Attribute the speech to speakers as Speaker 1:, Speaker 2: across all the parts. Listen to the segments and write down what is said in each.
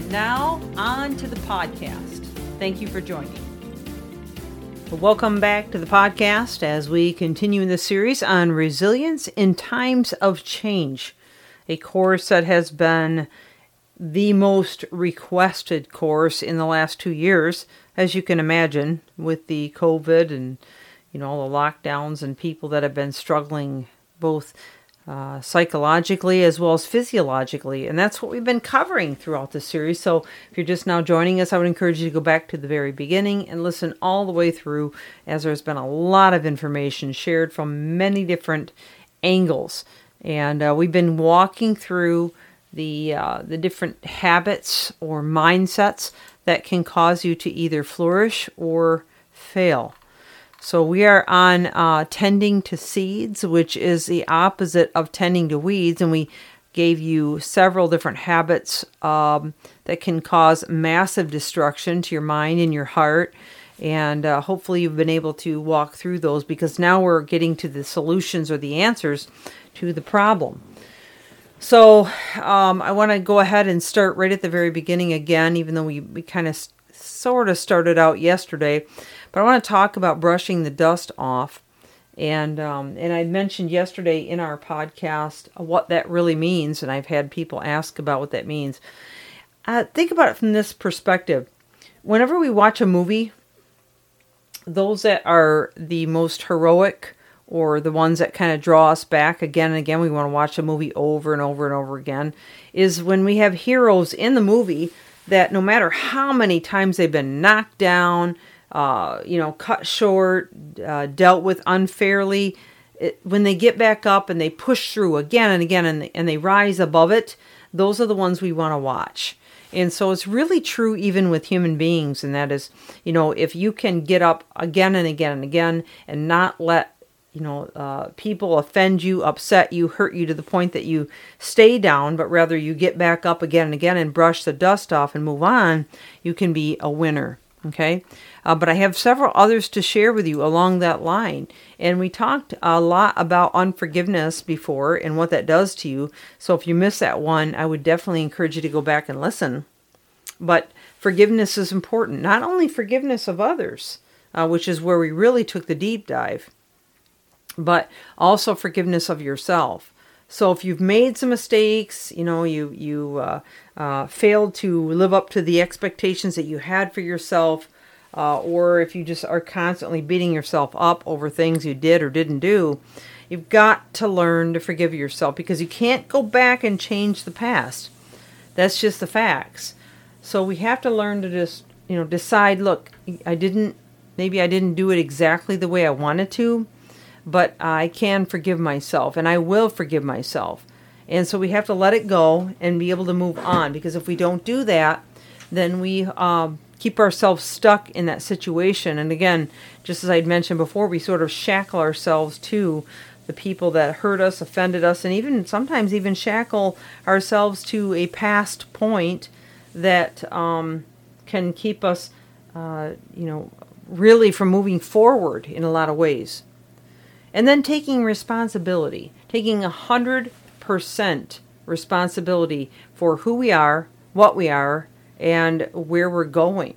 Speaker 1: And now, on to the podcast. Thank you for joining. Welcome back to the podcast as we continue in the series on resilience in times of change, a course that has been the most requested course in the last two years, as you can imagine, with the COVID and you know, all the lockdowns and people that have been struggling both uh, psychologically as well as physiologically. And that's what we've been covering throughout the series. So if you're just now joining us, I would encourage you to go back to the very beginning and listen all the way through, as there's been a lot of information shared from many different angles. And uh, we've been walking through the uh, the different habits or mindsets that can cause you to either flourish or fail. So we are on uh, tending to seeds, which is the opposite of tending to weeds, and we gave you several different habits um, that can cause massive destruction to your mind and your heart. And uh, hopefully, you've been able to walk through those because now we're getting to the solutions or the answers to the problem. So, um, I want to go ahead and start right at the very beginning again, even though we, we kind of sort of started out yesterday. But I want to talk about brushing the dust off. And um, and I mentioned yesterday in our podcast what that really means, and I've had people ask about what that means. Uh, think about it from this perspective. Whenever we watch a movie, those that are the most heroic or the ones that kind of draw us back again and again, we want to watch a movie over and over and over again, is when we have heroes in the movie that no matter how many times they've been knocked down, uh, you know, cut short, uh, dealt with unfairly, it, when they get back up and they push through again and again and and they rise above it, those are the ones we want to watch. And so it's really true even with human beings, and that is, you know, if you can get up again and again and again and not let you know, uh, people offend you, upset you, hurt you to the point that you stay down, but rather you get back up again and again and brush the dust off and move on, you can be a winner. Okay. Uh, but I have several others to share with you along that line. And we talked a lot about unforgiveness before and what that does to you. So if you missed that one, I would definitely encourage you to go back and listen. But forgiveness is important, not only forgiveness of others, uh, which is where we really took the deep dive, but also forgiveness of yourself. So if you've made some mistakes, you know, you you uh, uh, failed to live up to the expectations that you had for yourself, uh, or if you just are constantly beating yourself up over things you did or didn't do, you've got to learn to forgive yourself because you can't go back and change the past. That's just the facts. So we have to learn to just, you know, decide, look, I didn't maybe I didn't do it exactly the way I wanted to but I can forgive myself and I will forgive myself. And so we have to let it go and be able to move on because if we don't do that, then we um, keep ourselves stuck in that situation. And again, just as I'd mentioned before, we sort of shackle ourselves to the people that hurt us, offended us, and even sometimes even shackle ourselves to a past point that um, can keep us, uh, you know, really from moving forward in a lot of ways. And then taking responsibility, taking a 100% responsibility for who we are, what we are, and where we're going.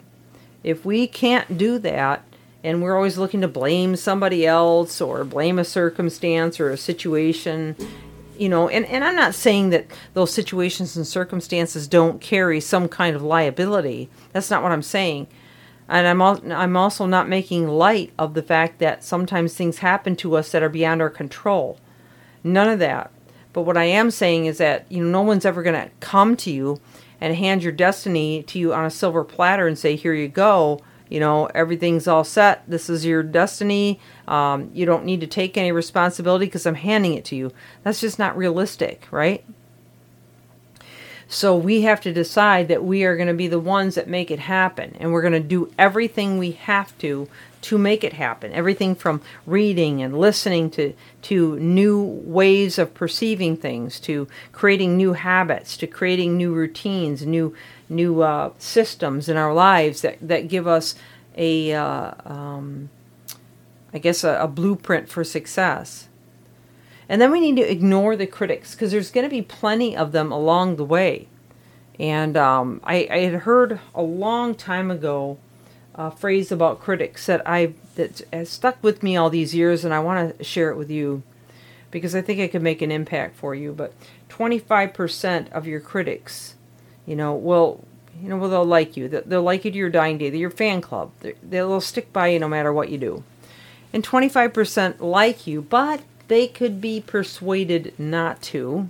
Speaker 1: If we can't do that, and we're always looking to blame somebody else or blame a circumstance or a situation, you know, and, and I'm not saying that those situations and circumstances don't carry some kind of liability. That's not what I'm saying. And I'm al- I'm also not making light of the fact that sometimes things happen to us that are beyond our control. None of that. But what I am saying is that you know no one's ever going to come to you and hand your destiny to you on a silver platter and say, "Here you go." You know everything's all set. This is your destiny. Um, you don't need to take any responsibility because I'm handing it to you. That's just not realistic, right? So we have to decide that we are going to be the ones that make it happen. And we're going to do everything we have to to make it happen. Everything from reading and listening to, to new ways of perceiving things, to creating new habits, to creating new routines, new new uh, systems in our lives that, that give us a, uh, um, I guess, a, a blueprint for success. And then we need to ignore the critics because there's going to be plenty of them along the way. And um, I, I, had heard a long time ago a phrase about critics that I that has stuck with me all these years, and I want to share it with you because I think it could make an impact for you. But 25% of your critics, you know, will you know, well, they'll like you. They'll like you to your dying day. They're your fan club. They'll stick by you no matter what you do. And 25% like you, but they could be persuaded not to.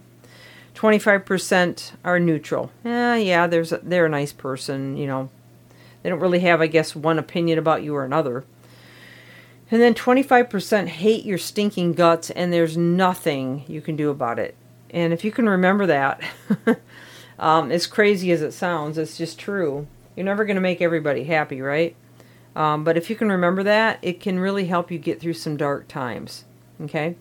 Speaker 1: 25% are neutral. Yeah, yeah, there's a, they're a nice person, you know. They don't really have, I guess, one opinion about you or another. And then 25% hate your stinking guts, and there's nothing you can do about it. And if you can remember that, um, as crazy as it sounds, it's just true. You're never going to make everybody happy, right? Um, but if you can remember that, it can really help you get through some dark times. Okay?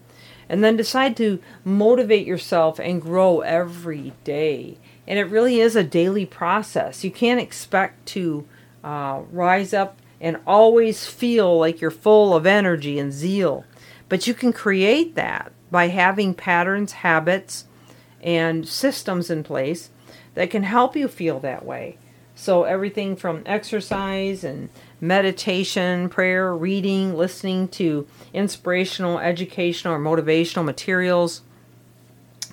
Speaker 1: And then decide to motivate yourself and grow every day. And it really is a daily process. You can't expect to uh, rise up and always feel like you're full of energy and zeal. But you can create that by having patterns, habits, and systems in place that can help you feel that way. So, everything from exercise and meditation, prayer, reading, listening to inspirational, educational, or motivational materials.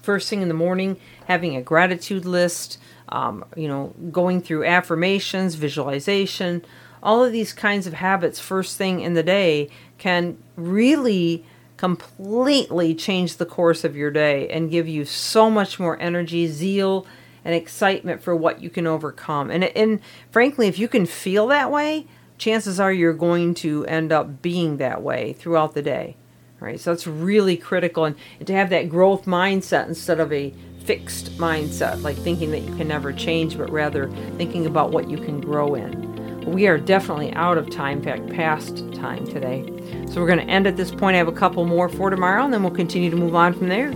Speaker 1: First thing in the morning, having a gratitude list, um, you know, going through affirmations, visualization, all of these kinds of habits first thing in the day can really completely change the course of your day and give you so much more energy, zeal, and excitement for what you can overcome. And and frankly, if you can feel that way, chances are you're going to end up being that way throughout the day. Right? So it's really critical and, and to have that growth mindset instead of a fixed mindset, like thinking that you can never change, but rather thinking about what you can grow in. We are definitely out of time, in fact, past time today. So we're going to end at this point. I have a couple more for tomorrow, and then we'll continue to move on from there.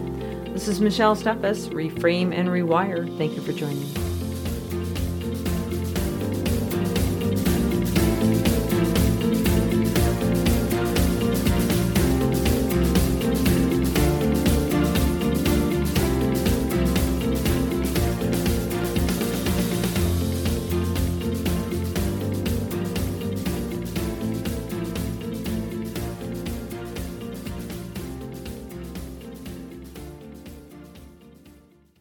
Speaker 1: This is Michelle Steffes, Reframe and Rewire. Thank you for joining me.